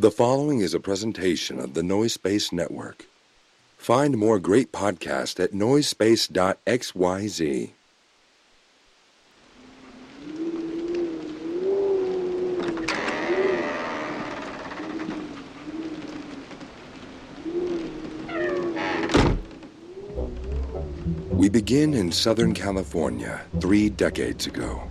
The following is a presentation of the Noise Space Network. Find more great podcasts at noisespace.xyz. We begin in Southern California three decades ago.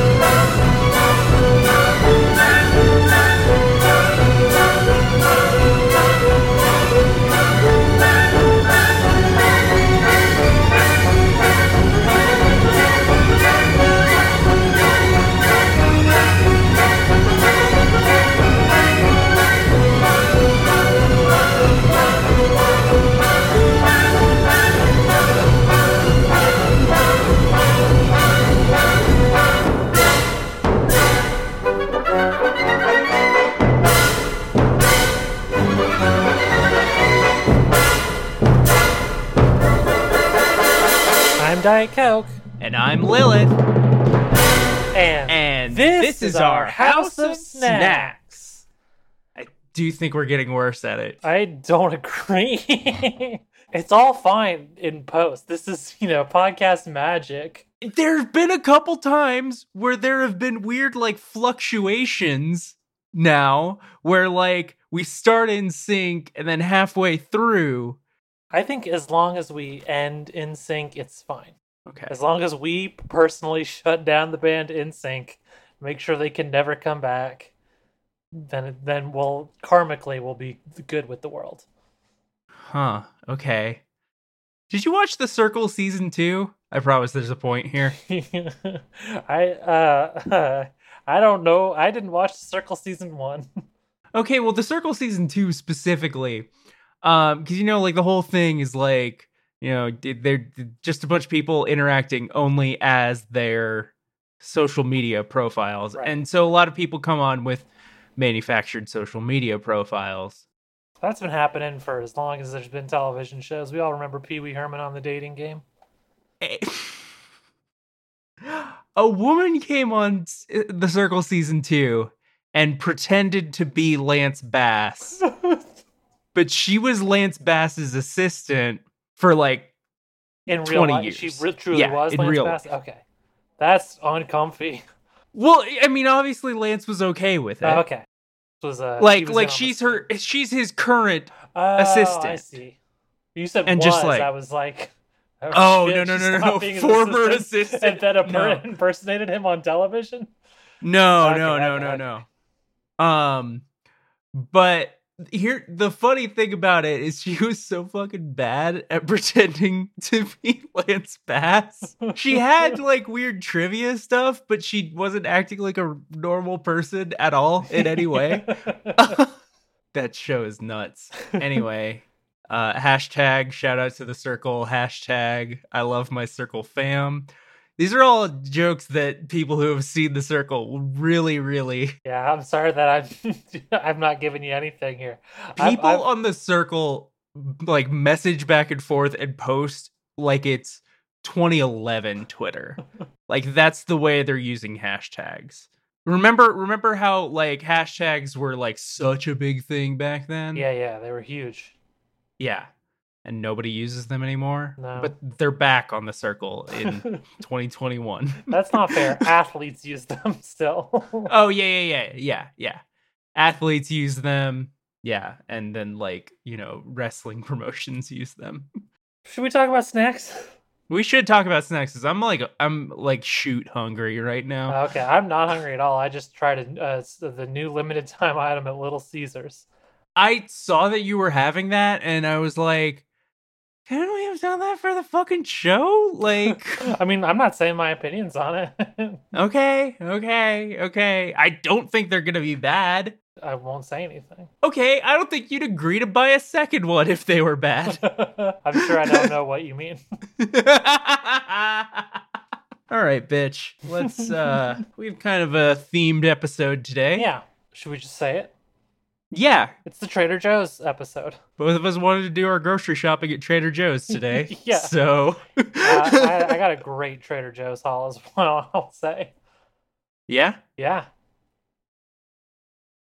Diet Coke, And I'm Lilith. and, And this, is our House of Snacks. I do think we're getting worse at it. I don't agree. it's all fine in post. This is, you know, podcast magic. There have been a couple times where there have been weird, like, fluctuations now where, like, we start in sync and then halfway through. I think as long as we end in sync, it's fine. Okay. As long as we personally shut down the band in sync, make sure they can never come back, then then we'll karmically we'll be good with the world. Huh. Okay. Did you watch The Circle season two? I promise there's a point here. I uh I don't know. I didn't watch The Circle season one. Okay, well, The Circle season two specifically, um, because you know, like the whole thing is like, you know, they're just a bunch of people interacting only as their social media profiles, Right. and so a lot of people come on with manufactured social media profiles. That's been happening for as long as there's been television shows. We all remember Pee Wee Herman on the dating game. A woman came on The Circle season two and pretended to be Lance Bass. but she was Lance Bass's assistant for like In real 20 life, she years. re- truly Yeah, was in Lance real Bass. Okay, that's uncomfy. well i mean obviously lance was okay with it Oh, okay, was uh, like was like she's her she's his current Oh, I assistant. see. You said And was. just like- I was like, Oh, shit, no, no, no, no, no, former assistant assistant. and then a No. impersonated him on television. no Okay, no no okay, no no um but here the funny thing about it is she was so fucking bad at pretending to be lance bass she had like weird trivia stuff but she wasn't acting like a normal person at all in any way that show is nuts. Anyway, uh, hashtag shout out to the circle. Hashtag I love my circle fam. These are all jokes that people who have seen the circle really, really. yeah, I'm sorry that I'm I'm not giving you anything here. People I've- on the circle like message back and forth and post like it's 2011 Twitter. like that's the way they're using hashtags. Remember, remember how like hashtags were like such a big thing back then. yeah, yeah, they were huge. Yeah. And nobody uses them anymore. No. But they're back on the circle in 2021. That's not fair. Athletes use them still. oh, yeah, yeah, yeah, yeah, yeah. Athletes use them. Yeah, and then like you know wrestling promotions use them. Should we talk about snacks? We should talk about snacks. Cause I'm like I'm like shoot hungry right now. Okay, I'm not hungry at all. I just tried a, uh, the new limited time item at Little Caesars. I saw that you were having that, and I was like, "Couldn't we have done that for the fucking show?" Like, I mean, I'm not saying my opinions on it. okay, okay, okay. I don't think they're gonna be bad. I won't say anything. Okay, I don't think you'd agree to buy a second one if they were bad. I'm sure I don't know what you mean. All right, bitch. Let's uh we have kind of a themed episode today. Yeah. Should we just say it? Yeah. It's the Trader Joe's episode. Both of us wanted to do our grocery shopping at Trader Joe's today. Yeah. So Uh, I, I got a great Trader Joe's haul as well, I'll say. Yeah. Yeah.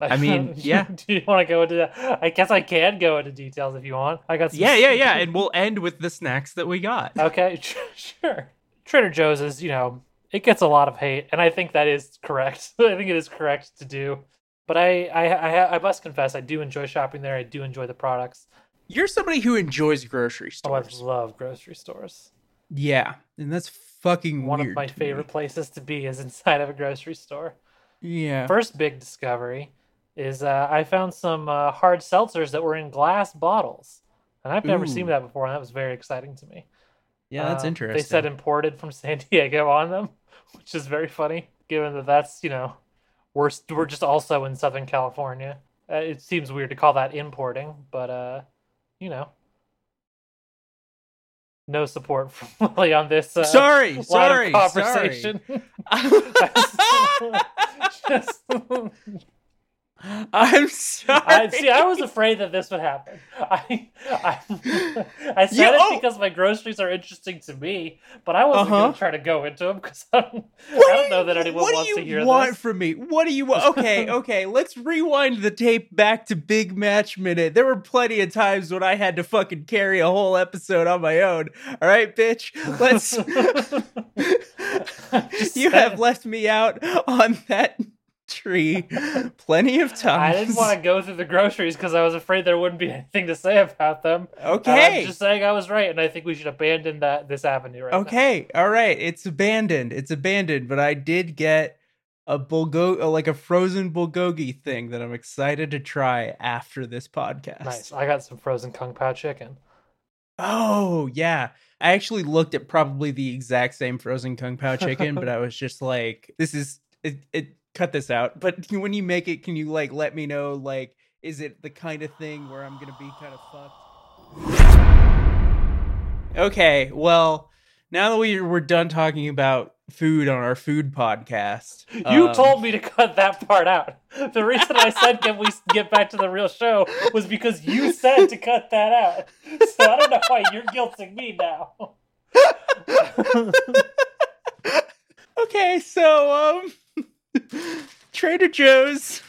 I mean, yeah. Do you want to go into that? I guess I can go into details if you want. I got some Yeah, yeah, yeah. And we'll end with the snacks that we got. Okay, sure. Trader Joe's is, you know, it gets a lot of hate, and I think that is correct. I think it is correct to do. But I, I, I, I must confess, I do enjoy shopping there. I do enjoy the products. You're somebody who enjoys grocery stores. Oh, I love grocery stores. yeah. And that's fucking One of my to me. favorite places to be is inside of a grocery store. Yeah. First big discovery is uh, I found some uh, hard seltzers that were in glass bottles, and I've never seen that before, and that was very exciting to me. yeah, that's Uh, interesting. They said imported from San Diego on them, which is very funny, given that that's you know we're we're just also in Southern California. Uh, it seems weird to call that importing, but uh, you know, no support from Lily on this. Uh, sorry, sorry, conversation. sorry. Just- I'm sorry. I see. I was afraid that this would happen. I I, I said You- it oh. because my groceries are interesting to me, but I wasn't Uh-huh. going to try to go into them because I don't, I What do don't know you- that anyone what wants do to you want from me? What do you want? Okay, okay. Let's rewind the tape back to Big Match Minute. There were plenty of times when I had to fucking carry a whole episode on my own. All right, bitch. Let's. You have left me out on that tree plenty of times. I didn't want to go through the groceries because I was afraid there wouldn't be anything to say about them. Okay. I'm just saying I was right, and I think we should abandon that this avenue right now. Okay, all right. It's abandoned. It's abandoned. But I did get a bulgo, uh, like a frozen bulgogi thing that I'm excited to try after this podcast. Nice. I got some frozen kung pao chicken. Oh yeah, I actually looked at probably the exact same frozen kung pao chicken, but I was just like, this is it. it cut this out. But when you make it, can you like let me know like, is it the kind of thing where I'm gonna be kind of fucked? Okay, well, now that we we're done talking about food on our food podcast, You um, told me to cut that part out. The reason I said can we get back to the real show was because you said to cut that out. So I don't know why you're guilting me now. Okay, so um Trader Joe's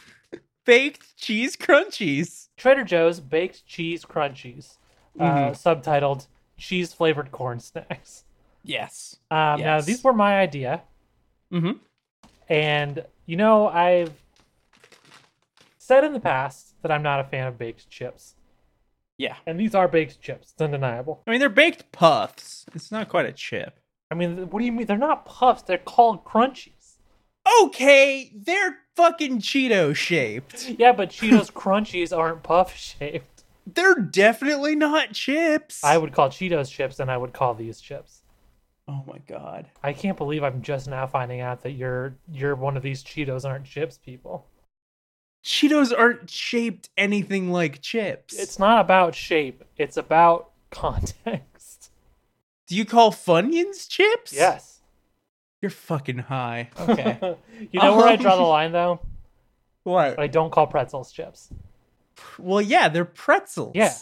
baked cheese crunchies. Trader Joe's baked cheese crunchies, uh, Mhm. subtitled cheese flavored corn snacks. Yes. Um, Now these were my idea, Mm-hmm. and you know I've said in the past that I'm not a fan of baked chips, Yeah. and these are baked chips. It's undeniable. I mean they're baked puffs. It's not quite a chip. I mean, what do you mean? They're not puffs. They're called crunchies. Okay, they're fucking Cheeto shaped. Yeah, but Cheetos crunchies aren't puff shaped. They're definitely not chips. I would call Cheetos chips, and I would call these chips. Oh my god. I can't believe I'm just now finding out that you're you're one of these Cheetos aren't chips people. Cheetos aren't shaped anything like chips. It's not about shape. It's about context. Do you call Funyuns chips? Yes. You're fucking high. Okay. you know where I draw the um, line though? what? I don't call pretzels chips. Well, yeah, they're pretzels. Yeah.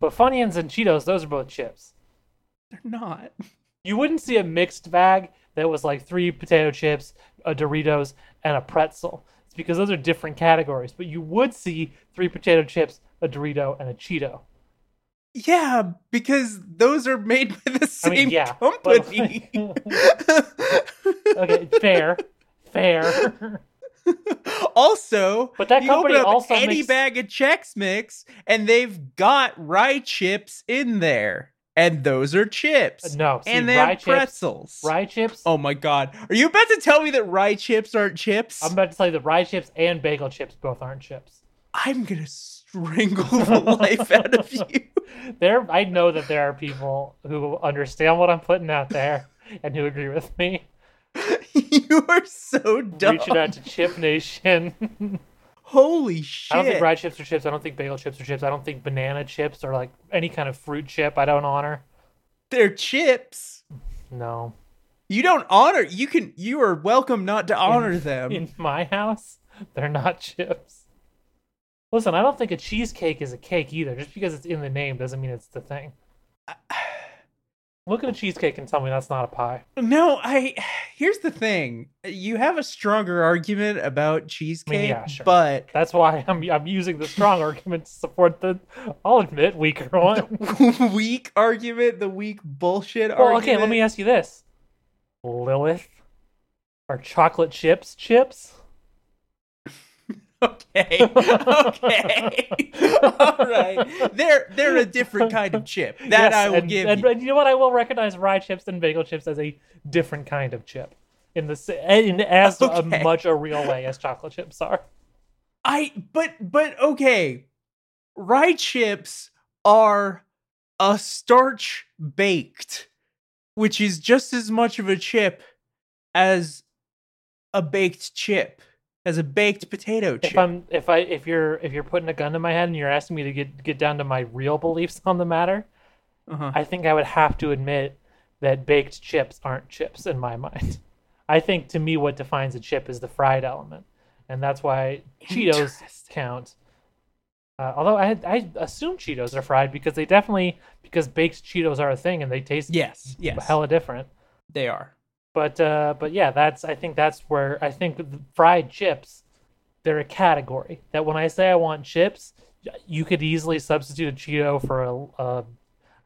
But Funyuns and Cheetos, those are both chips. They're not. You wouldn't see a mixed bag that was like three potato chips, a Doritos, and a pretzel. It's because those are different categories. But you would see three potato chips, a Dorito, and a Cheeto. Yeah, because those are made by the I same mean, yeah. company. okay, fair. Fair. also, But that you open company up also any makes- bag of Chex Mix, and they've got rye chips in there, and those are chips. No, see, and they rye have chips, pretzels. rye chips. Oh my god, are you about to tell me that rye chips aren't chips? I'm about to tell you that rye chips and bagel chips both aren't chips. I'm gonna strangle the life out of you. There, I know that there are people who understand what I'm putting out there and who agree with me. you are so dumb. Reaching out to Chip Nation. Holy shit! I don't think rye chips are chips. I don't think bagel chips are chips. I don't think banana chips or like any kind of fruit chip. I don't honor. They're chips. No. You don't honor. You can. You are welcome not to honor them. In my house, they're not chips. Listen, I don't think a cheesecake is a cake either. Just because it's in the name doesn't mean it's the thing. Look at a cheesecake and tell me that's not a pie. No, I. Here's the thing. You have a stronger argument about cheesecake, yeah, sure. but That's why I'm I'm using the strong argument to support the I'll admit weaker one. weak argument, the weak bullshit well, argument. okay, let me ask you this. Lilith are chocolate chips chips? Okay. Okay. All right. They're they're a different kind of chip. That Yes, I will and, give and, you. and you know what? I will recognize rye chips and bagel chips as a different kind of chip, in the in as a much a real way as chocolate chips are. I but but okay. Rye chips are a starch baked, which is just as much of a chip as a baked chip, as a baked potato chip. If I'm if I if you're if you're putting a gun to my head and you're asking me to get get down to my real beliefs on the matter, uh-huh. I think I would have to admit that baked chips aren't chips in my mind. I think to me what defines a chip is the fried element, and that's why Cheetos count. Uh, although I I assume Cheetos are fried because they definitely because baked Cheetos are a thing and they taste Yes, yes. hella different. they are. But uh, but yeah, that's I think that's where I think fried chips, they're a category that when I say I want chips, you could easily substitute a Cheeto for a. a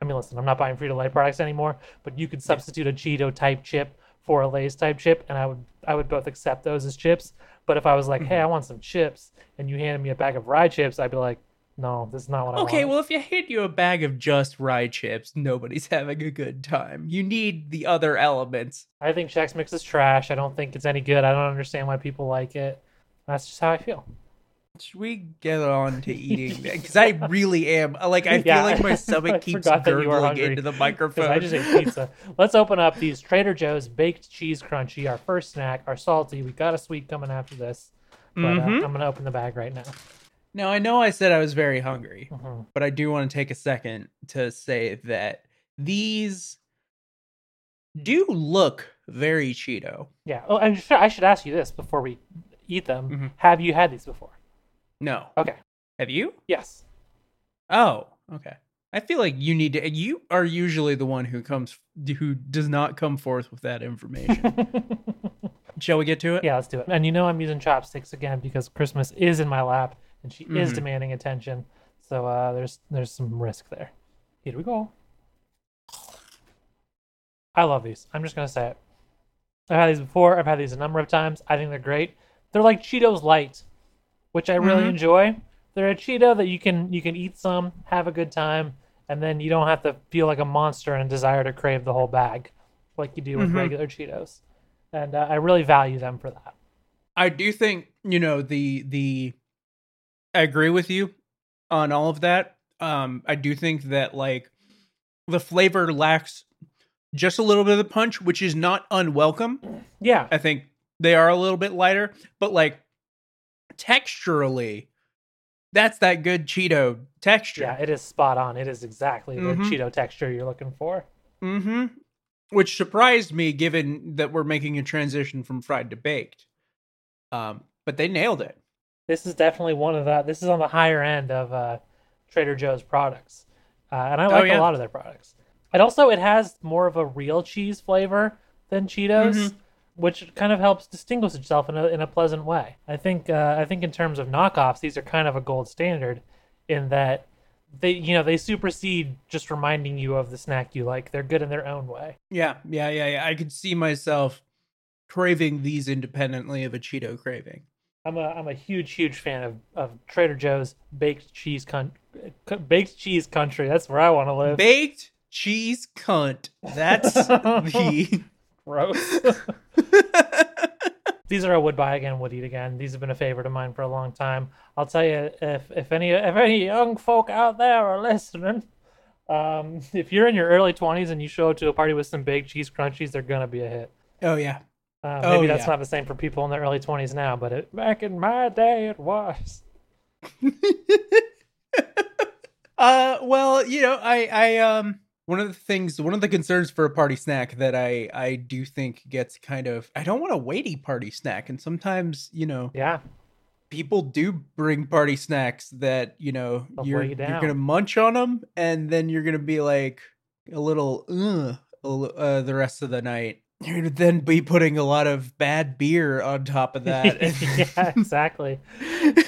I mean, listen, I'm not buying Frito Lay products anymore, but you could substitute a Cheeto type chip for a Lay's type chip, and I would I would both accept those as chips. But if I was like, hey, I want some chips, and you handed me a bag of rye chips, I'd be like, no, this is not what I want. Okay, well, if you hand you a bag of just rye chips, nobody's having a good time. You need the other elements. I think Chex Mix is trash. I don't think it's any good. I don't understand why people like it. That's just how I feel. Should we get on to eating? Because I really am. Like, I feel like my stomach keeps forgot that you were gurgling into the microphone. I just ate pizza. Let's open up these Trader Joe's baked cheese crunchy, our first snack, our salty. We got a sweet coming after this. But uh, Mhm. I'm gonna open the bag right now. Now, I know I said I was very hungry, Mhm. but I do want to take a second to say that these do look very Cheeto. Yeah. Oh, and sure, I should ask you this before we eat them. Mhm. Have you had these before? No. Okay. Have you? Yes. Oh, okay. I feel like you need to. You are usually the one who comes, who does not come forth with that information. Shall we get to it? yeah, let's do it. And you know I'm using chopsticks again because Christmas is in my lap and she is Mhm. demanding attention. So uh, there's there's some risk there. Here we go. I love these. I'm just gonna say it. I've had these before. I've had these a number of times. I think they're great. They're like Cheetos light, which I really Mhm. enjoy. They're a Cheeto that you can you can eat some, have a good time, and then you don't have to feel like a monster and desire to crave the whole bag, like you do with Mhm. regular Cheetos. And uh, I really value them for that. I do think you know the the. I agree with you on all of that. Um, I do think that like the flavor lacks just a little bit of the punch, which is not unwelcome. Yeah, I think they are a little bit lighter, but like texturally, that's that good Cheeto texture. yeah, it is spot on. It is exactly the Mhm. Cheeto texture you're looking for. Mm-hmm. Which surprised me, given that we're making a transition from fried to baked. Um, but they nailed it. This is definitely one of the. This is on the higher end of uh, Trader Joe's products, uh, and I like Oh, yeah. a lot of their products. And also, it has more of a real cheese flavor than Cheetos, Mhm. which kind of helps distinguish itself in a in a pleasant way. I think. Uh, I think in terms of knockoffs, these are kind of a gold standard, in that they you know they supersede just reminding you of the snack you like. They're good in their own way. Yeah, yeah, yeah, yeah. I could see myself craving these independently of a Cheeto craving. I'm a I'm a huge huge fan of, of Trader Joe's baked cheese con- baked cheese country. That's where I want to live. Baked cheese cunt. That's the Gross. These are a would buy again, would eat again. These have been a favorite of mine for a long time. I'll tell you if if any if any young folk out there are listening, um, if you're in your early 20s and you show up to a party with some baked cheese crunchies, they're gonna be a hit. Oh yeah. Uh, Oh, maybe that's yeah. not the same for people in their early 20s now, but it, back in my day, it was. Uh well, you know, I I um one of the things one of the concerns for a party snack that I I do think gets kind of I don't want a weighty party snack and sometimes, you know, Yeah, people do bring party snacks that, you know, They'll you're you you're going to munch on them and then you're going to be like a little Ugh, a li- uh, the rest of the night. You're gonna then be putting a lot of bad beer on top of that. yeah, exactly.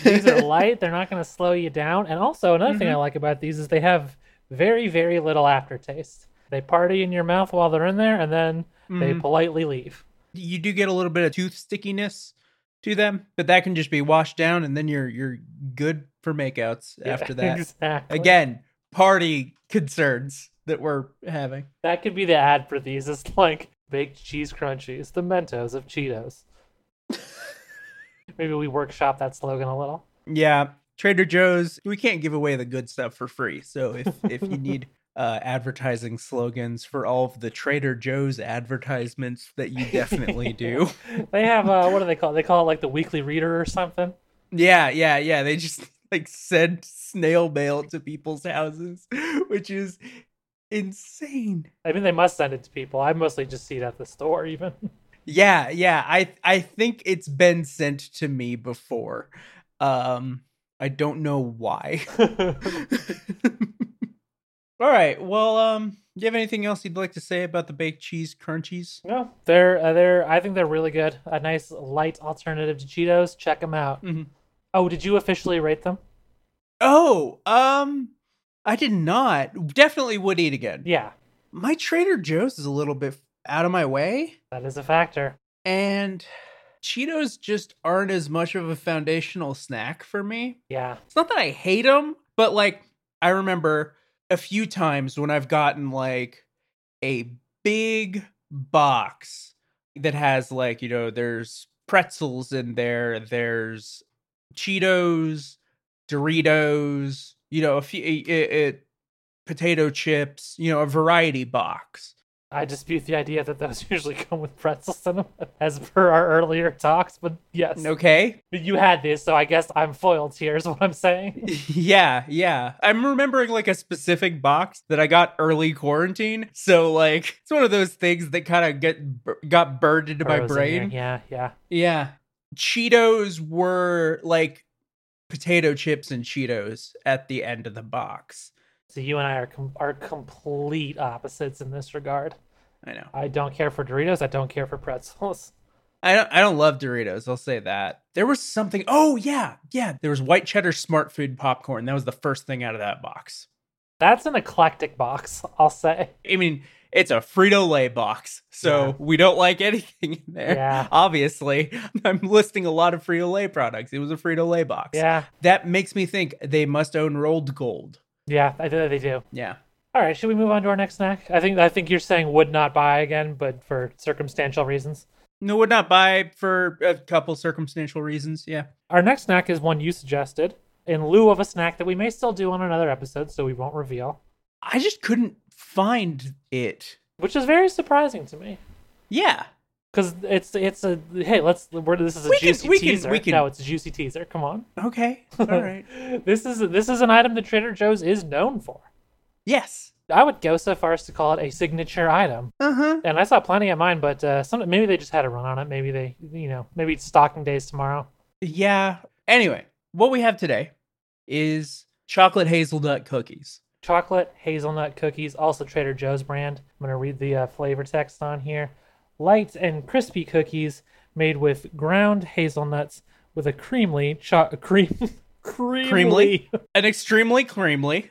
These are light; they're not going to slow you down. And also, another thing I Mm-hmm. like about these is they have very, very little aftertaste. They party in your mouth while they're in there, and then they Mhm. politely leave. you do get a little bit of tooth stickiness to them, but that can just be washed down, and then you're you're good for makeouts Yeah, after that. exactly. Again, party concerns that we're having. that could be the ad for these. It's like baked cheese crunchies, the Mentos of Cheetos. Maybe we workshop that slogan a little. Yeah, Trader Joe's. We can't give away the good stuff for free, so if if you need uh, advertising slogans for all of the Trader Joe's advertisements that you definitely do. They have uh, what do they call? It? They call it like the Weekly Reader or something. Yeah, yeah, yeah. They just like send snail mail to people's houses, which is insane. I mean, they must send it to people. I mostly just see it at the store, even. Yeah, yeah. I I think it's been sent to me before. Um I don't know why. All right. Well, um do you have anything else you'd like to say about the baked cheese crunchies? no, they're uh, they're. I think they're really good. A nice light alternative to Cheetos. Check them out. Mhm. Oh, did you officially rate them? Oh, um I did not. Definitely would eat again. Yeah, My Trader Joe's is a little bit out of my way. that is a factor. and Cheetos just aren't as much of a foundational snack for me. Yeah, It's not that I hate them, but like I remember a few times when I've gotten like a big box that has like, you know, there's pretzels in there, there's Cheetos, Doritos, you know, a few it, it, potato chips, you know, a variety box. I dispute the idea that those usually come with pretzels in them, as per our earlier talks. But yes, Okay? you had this, so I guess I'm foiled here. Is what I'm saying. Yeah, yeah. I'm remembering like a specific box that I got early quarantine. So like it's one of those things that kind of get got burned into my brain. Yeah, yeah. Yeah. Cheetos were like potato chips and Cheetos at the end of the box. So you and I are com- are complete opposites in this regard. I know. I don't care for Doritos. I don't care for pretzels. I don't I don't love Doritos, I'll say that. There was something Oh yeah, yeah. There was white cheddar Smartfood popcorn. That was the first thing out of that box. That's an eclectic box, I'll say. I mean, it's a Frito Lay box, so Yeah. we don't like anything in there. Yeah. Obviously, I'm listing a lot of Frito Lay products. It was a Frito Lay box. Yeah, That makes me think they must own Rold Gold. yeah, I think they do. Yeah. All right, should we move on to our next snack? I think I think you're saying would not buy again, but for circumstantial reasons. No, would not buy for a couple circumstantial reasons. Yeah. Our next snack is one you suggested in lieu of a snack that we may still do on another episode, so we won't reveal, I just couldn't find it. which is very surprising to me. Yeah. Because it's it's a hey let's we're, this is a We can- juicy we can- teaser. we can- No, it's a juicy teaser. Come on. Okay. All right. this is this is an item that Trader Joe's is known for. yes. I would go so far as to call it a signature item. Uh huh. And I saw plenty of mine, but uh, some maybe they just had a run on it. Maybe they you know maybe it's stocking days tomorrow. Yeah. Anyway, what we have today is chocolate hazelnut cookies. Chocolate hazelnut cookies, also Trader Joe's brand. I'm going to read the uh, flavor text on here. Light and crispy cookies made with ground hazelnuts with a creamly cho- cream creamly An extremely creamly.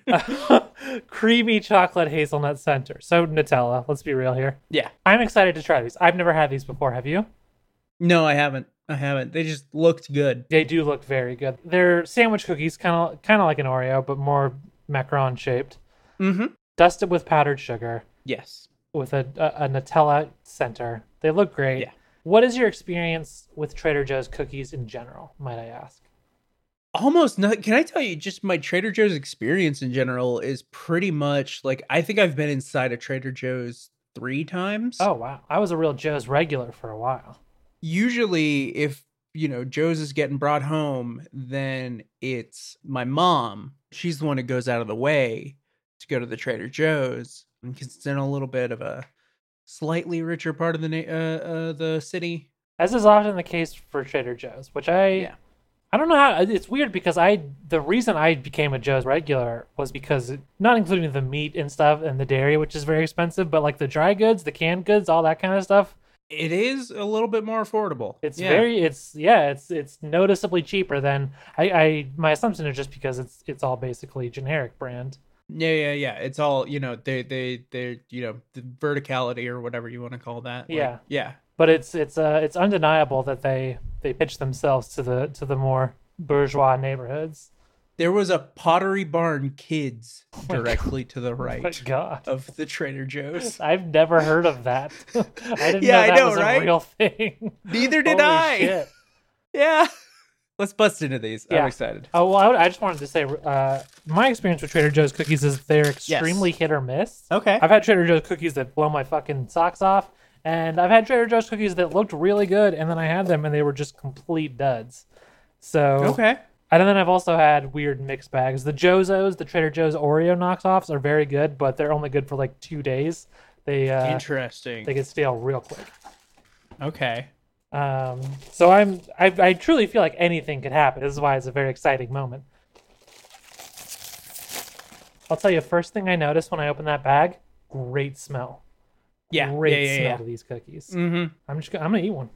creamy chocolate hazelnut center. So Nutella, let's be real here. Yeah. I'm excited to try these. I've never had these before. Have you? No, I haven't. I haven't. They just looked good. They do look very good. They're sandwich cookies, kind of kind of like an Oreo, but more macaron shaped. Mm-hmm. Dusted with powdered sugar, Yes. with a, a, a Nutella center. They look great. Yeah. What is your experience with Trader Joe's cookies in general? Might I ask? Almost not. Can I tell you, just my Trader Joe's experience in general is pretty much like I think I've been inside a Trader Joe's three times. Oh wow, I was a real Joe's regular for a while. usually if you know joe's is getting brought home then it's my mom she's the one who goes out of the way to go to the trader joe's because it's in a little bit of a slightly richer part of the na- uh, uh the city As is often the case for Trader Joe's, which I Yeah. I don't know how it's weird because I the reason I became a Joe's regular was because not including the meat and stuff and the dairy, which is very expensive, but like the dry goods, the canned goods, all that kind of stuff. It is a little bit more affordable It's Yeah. very it's yeah, it's it's noticeably cheaper than I, I my assumption is just because it's it's all basically generic brand. yeah yeah yeah it's all you know they they they you know the verticality or whatever you want to call that Like, Yeah. yeah But it's it's uh it's undeniable that they they pitch themselves to the to the more bourgeois neighborhoods. There was a pottery barn kids my directly to the Oh right god. of the trader joe's I've never heard of that. I didn't Yeah, I know that know, was right? a real thing. neither did Holy i shit. Yeah. Let's bust into these. Yeah. I'm excited. Oh well, I, would- I just wanted to say, uh, my experience with Trader Joe's cookies is they're extremely hit or miss. Okay. I've had Trader Joe's cookies that blow my fucking socks off, and I've had Trader Joe's cookies that looked really good, and then I had them and they were just complete duds. So Okay. And then I've also had weird mixed bags. The Joe-Joe's, the Trader Joe's Oreo knockoffs, are very good, but they're only good for like two days. They uh, Interesting. they get stale real quick. okay. Um, so I'm I, I truly feel like anything could happen. This is why it's a very exciting moment. I'll tell you, first thing I noticed when I opened that bag, great smell. Yeah. great yeah, yeah, smell yeah. to these cookies. Mm-hmm. I'm just gonna, I'm gonna eat one.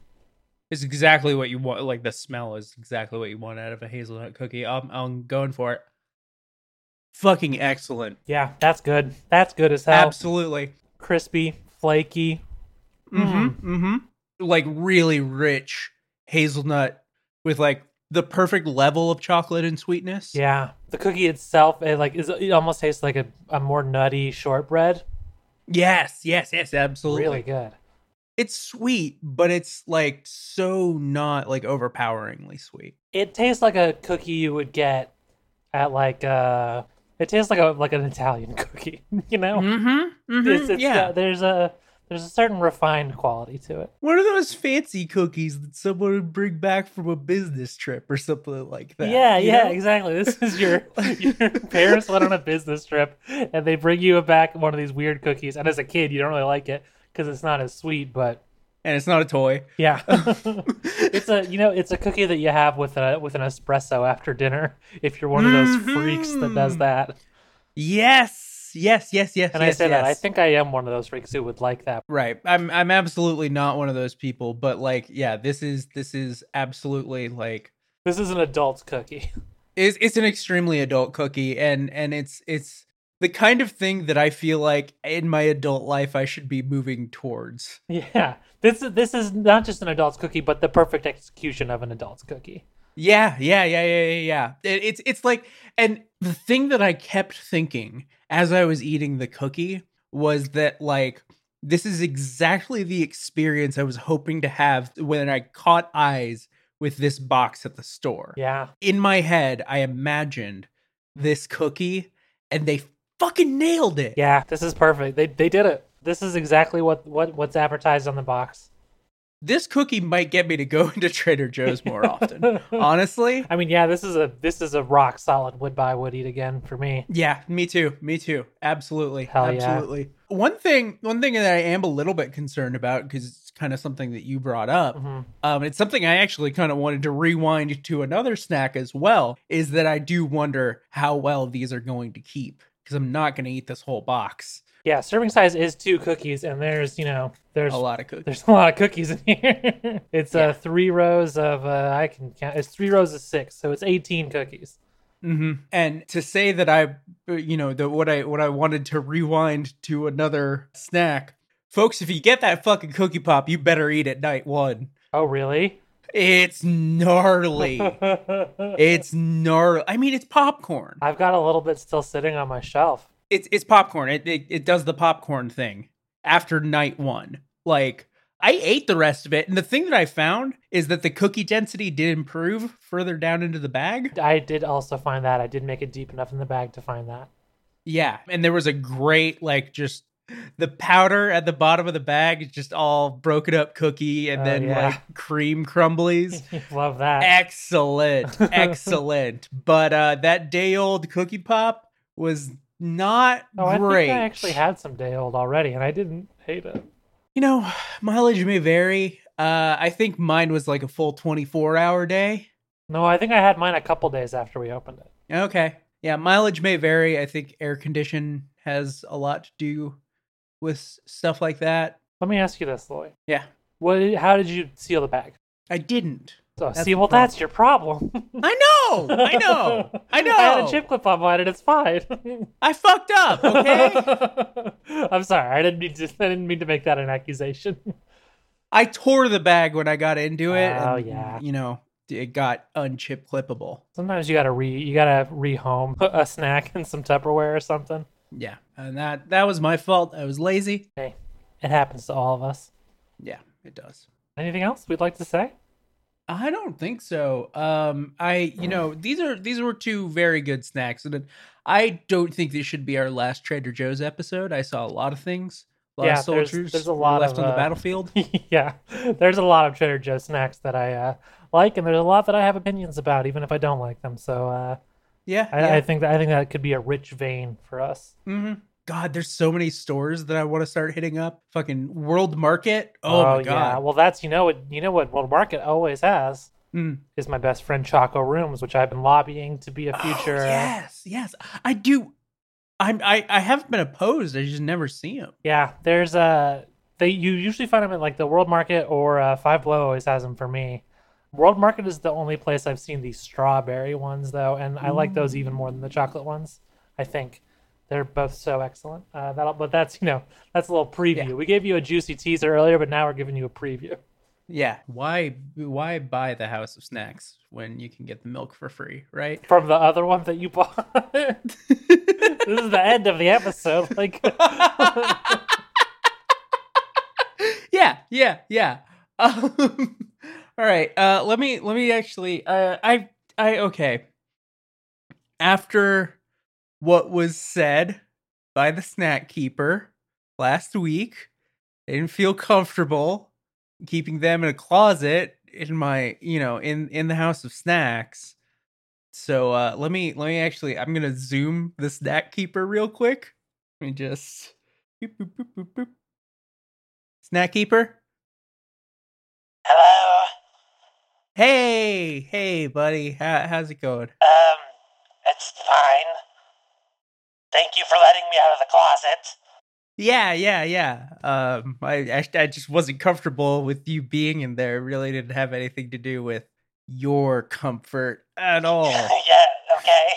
It's exactly what you want. Like the smell is exactly what you want out of a hazelnut cookie. I'm, I'm going for it. Fucking excellent. Yeah, that's good. That's good as hell. Absolutely. Crispy, flaky. Mm-hmm. Mm-hmm. Like really rich hazelnut with like the perfect level of chocolate and sweetness. Yeah, the cookie itself, it like is it almost tastes like a, a more nutty shortbread. Yes. Yes. Yes. Absolutely. Really good. It's sweet, but it's like so not like overpoweringly sweet. It tastes like a cookie you would get at like uh it tastes like a like an Italian cookie, you know? Mm-hmm. It's, it's yeah. got- there's a there's a certain refined quality to it. What are those fancy cookies that someone would bring back from a business trip or something like that? yeah, yeah, know? exactly. This is your your parents went on a business trip and they bring you back one of these weird cookies, and as a kid you don't really like it because it's not as sweet, but And it's not a toy. yeah, it's a you know it's a cookie that you have with a with an espresso after dinner if you're one of those freaks that does Mhm. that. Yes, yes, yes, yes. Yes. And yes, I say that I think I am one of those freaks who would like that. right. I'm I'm absolutely not one of those people, but like, yeah, this is this is absolutely like This is an adult cookie. it's it's an extremely adult cookie, and and it's it's the kind of thing that I feel like in my adult life I should be moving towards. Yeah, this is this is not just an adult's cookie, but the perfect execution of an adult's cookie. Yeah, yeah, yeah, yeah, yeah, yeah. It, it's it's like, and the thing that I kept thinking as I was eating the cookie was that like this is exactly the experience I was hoping to have when I caught eyes with this box at the store. Yeah, In my head, I imagined this cookie, and they fucking nailed it. yeah, this is perfect. They they did it. This is exactly what what what's advertised on the box. This cookie might get me to go into Trader Joe's more often. Honestly, I mean, yeah, this is a this is a rock solid would buy would eat again for me. Yeah, me too. Me too. Absolutely. Hell yeah. Absolutely. One thing one thing that I am a little bit concerned about because it's kind of something that you brought up. Mhm. Um it's something I actually kind of wanted to rewind to another snack as well is that I do wonder how well these are going to keep because I'm not going to eat this whole box. Yeah, serving size is two cookies, and there's you know there's A lot of cookies. there's a lot of cookies in here. it's Yeah. uh three rows of uh I can count. It's three rows of six, so it's eighteen cookies. hmm And to say that I, uh, you know, that what I what I wanted to rewind to another snack, folks. If you get that fucking cookie pop, you better eat it night one. Oh really? It's gnarly. It's gnarly. I mean, it's popcorn. I've got a little bit still sitting on my shelf. It's it's popcorn. It, it it does the popcorn thing after night one. Like I ate the rest of it, and the thing that I found is that the cookie density did improve further down into the bag. I did also find that. I did make it deep enough in the bag to find that. Yeah, and there was a great like just the powder at the bottom of the bag is just all broken up cookie and Oh, then yeah. like cream crumblies. Love that. excellent, excellent. But uh that day old cookie pop was not Oh, I great. think I actually had some day old already, and I didn't hate it. You know, mileage may vary. Uh I think mine was like a full 24 hour day. No, I think I had mine a couple days after we opened it. Okay. Yeah, mileage may vary. I think air condition has a lot to do with stuff like that. Let me ask you this, Lloyd. Yeah. What? How did you seal the bag? I didn't. So, That's see, well, that's your problem. I know. I know. I know. I had a chip clip on mine, and it's fine. I fucked up, okay? I'm sorry. I didn't mean to. I didn't mean to make that an accusation. I tore the bag when I got into it. Oh, and, yeah. You know, it got unchip clippable. Sometimes you gotta re. You gotta rehome a snack in some Tupperware or something. Yeah. And that that was my fault. I was lazy. Hey, it happens to all of us. Yeah, it does. Anything else we'd like to say? I don't think so. Um, I you know these are these were two very good snacks, and I don't think this should be our last Trader Joe's episode. I saw a lot of things, a lot Yeah, of there's- soldiers there's a lot left of, on the uh, battlefield. yeah, there's a lot of Trader Joe's snacks that I uh, like, and there's a lot that I have opinions about, even if I don't like them. So uh, Yeah, I, yeah. I think that I think that could be a rich vein for us. hmm God, there's so many stores that I want to start hitting up. Fucking World Market. Oh, my yeah. god. Well, that's you know what you know what World Market always has Mm. is my best friend Choco Rooms, which I've been lobbying to be a future. Oh, yes, yes. I do. I'm. I. I haven't been opposed. I just never see them. Yeah, there's uh they you usually find them at like the World Market or uh, Five Below always has them for me. World Market is the only place I've seen these strawberry ones though, and I like those even more than the chocolate ones. I think they're both so excellent. Uh, that but that's you know that's a little preview. Yeah. We gave you a juicy teaser earlier, but now we're giving you a preview. Yeah. Why? Why buy the House of Snacks when you can get the milk for free? Right. From the other one that you bought. this is the end of the episode. Like yeah. Yeah. Yeah. Um, all right. Uh, let me. Let me actually. Uh, I. I. Okay. After what was said by the snack keeper last week, I didn't feel comfortable keeping them in a closet in my, you know, in in the house of snacks. So uh let me let me actually I'm gonna zoom the snack keeper real quick. Let me just boop, boop, boop, boop, boop. snack keeper. Hello. Hey, hey, buddy, How, how's it going? Um, it's fine. Thank you for letting me out of the closet. Yeah, yeah, yeah. Um, I, I I just wasn't comfortable with you being in there. It really didn't have anything to do with your comfort at all. yeah, okay.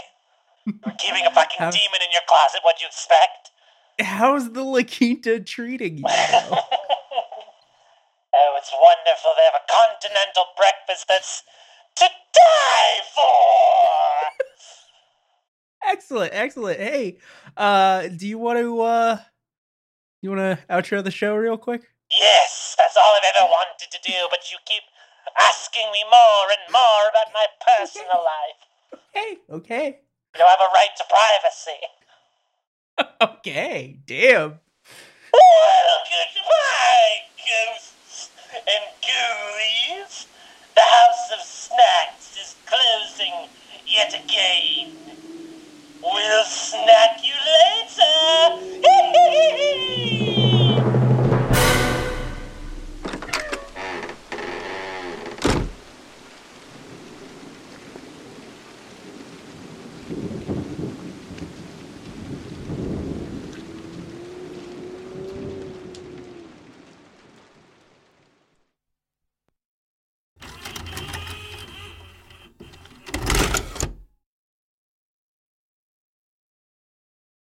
You're keeping a fucking How- demon in your closet, what'd you expect? How's the La Quinta treating you? oh, it's wonderful. They have a continental breakfast that's to die for! excellent, excellent. Hey, uh, do you want to uh, you want to outro the show real quick? yes, that's all I've ever wanted to do, but you keep asking me more and more about my personal life. Okay, okay, You have a right to privacy. okay. Damn. Well, goodbye! and ghoulies. The House of Snacks is closing yet again. We'll snack you later!